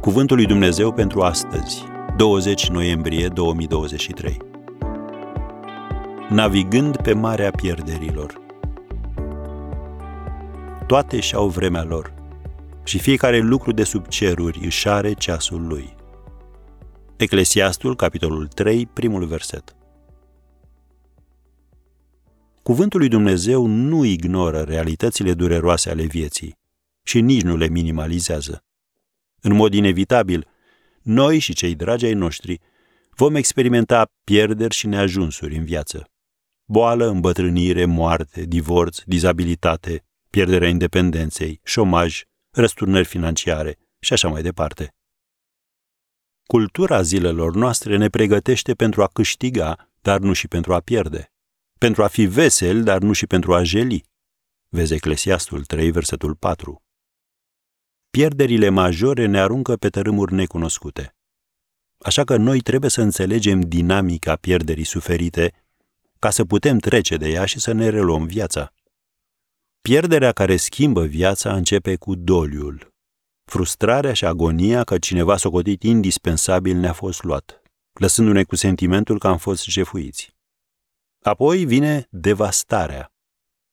Cuvântul lui Dumnezeu pentru astăzi, 20 noiembrie 2023. Navigând pe marea pierderilor. Toate și-au vremea lor și fiecare lucru de sub ceruri își are ceasul lui. Eclesiastul, capitolul 3, primul verset. Cuvântul lui Dumnezeu nu ignoră realitățile dureroase ale vieții și nici nu le minimalizează. În mod inevitabil, noi și cei dragi ai noștri vom experimenta pierderi și neajunsuri în viață. Boală, îmbătrânire, moarte, divorț, dizabilitate, pierderea independenței, șomaj, răsturnări financiare și așa mai departe. Cultura zilelor noastre ne pregătește pentru a câștiga, dar nu și pentru a pierde. Pentru a fi vesel, dar nu și pentru a jeli. Vezi Eclesiastul 3, versetul 4 pierderile majore ne aruncă pe tărâmuri necunoscute. Așa că noi trebuie să înțelegem dinamica pierderii suferite ca să putem trece de ea și să ne reluăm viața. Pierderea care schimbă viața începe cu doliul, frustrarea și agonia că cineva socotit indispensabil ne-a fost luat, lăsându-ne cu sentimentul că am fost jefuiți. Apoi vine devastarea,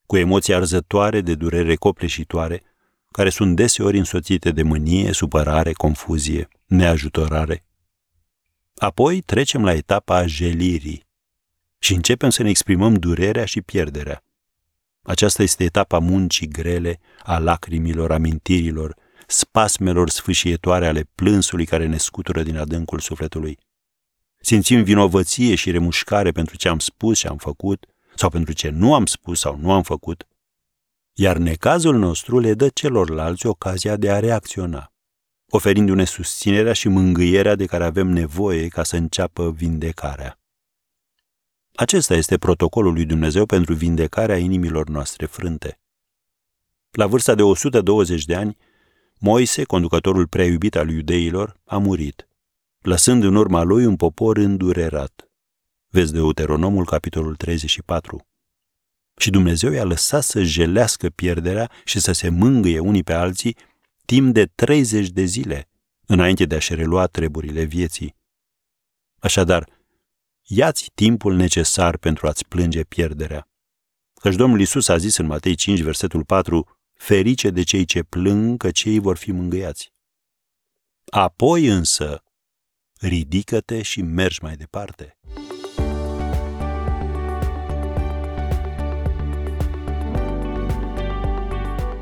cu emoții arzătoare de durere copleșitoare, care sunt deseori însoțite de mânie, supărare, confuzie, neajutorare. Apoi trecem la etapa jelirii și începem să ne exprimăm durerea și pierderea. Aceasta este etapa muncii grele, a lacrimilor, amintirilor, spasmelor sfâșietoare ale plânsului care ne scutură din adâncul sufletului. Simțim vinovăție și remușcare pentru ce am spus și am făcut, sau pentru ce nu am spus sau nu am făcut, iar necazul nostru le dă celorlalți ocazia de a reacționa, oferindu-ne susținerea și mângâierea de care avem nevoie ca să înceapă vindecarea. Acesta este protocolul lui Dumnezeu pentru vindecarea inimilor noastre frânte. La vârsta de 120 de ani, Moise, conducătorul prea iubit al iudeilor, a murit, lăsând în urma lui un popor îndurerat. Vezi Deuteronomul, capitolul 34 și Dumnezeu i-a lăsat să jelească pierderea și să se mângâie unii pe alții timp de 30 de zile, înainte de a-și relua treburile vieții. Așadar, iați timpul necesar pentru a-ți plânge pierderea. Căci Domnul Isus a zis în Matei 5, versetul 4, ferice de cei ce plâng, că cei vor fi mângâiați. Apoi însă, ridică-te și mergi mai departe.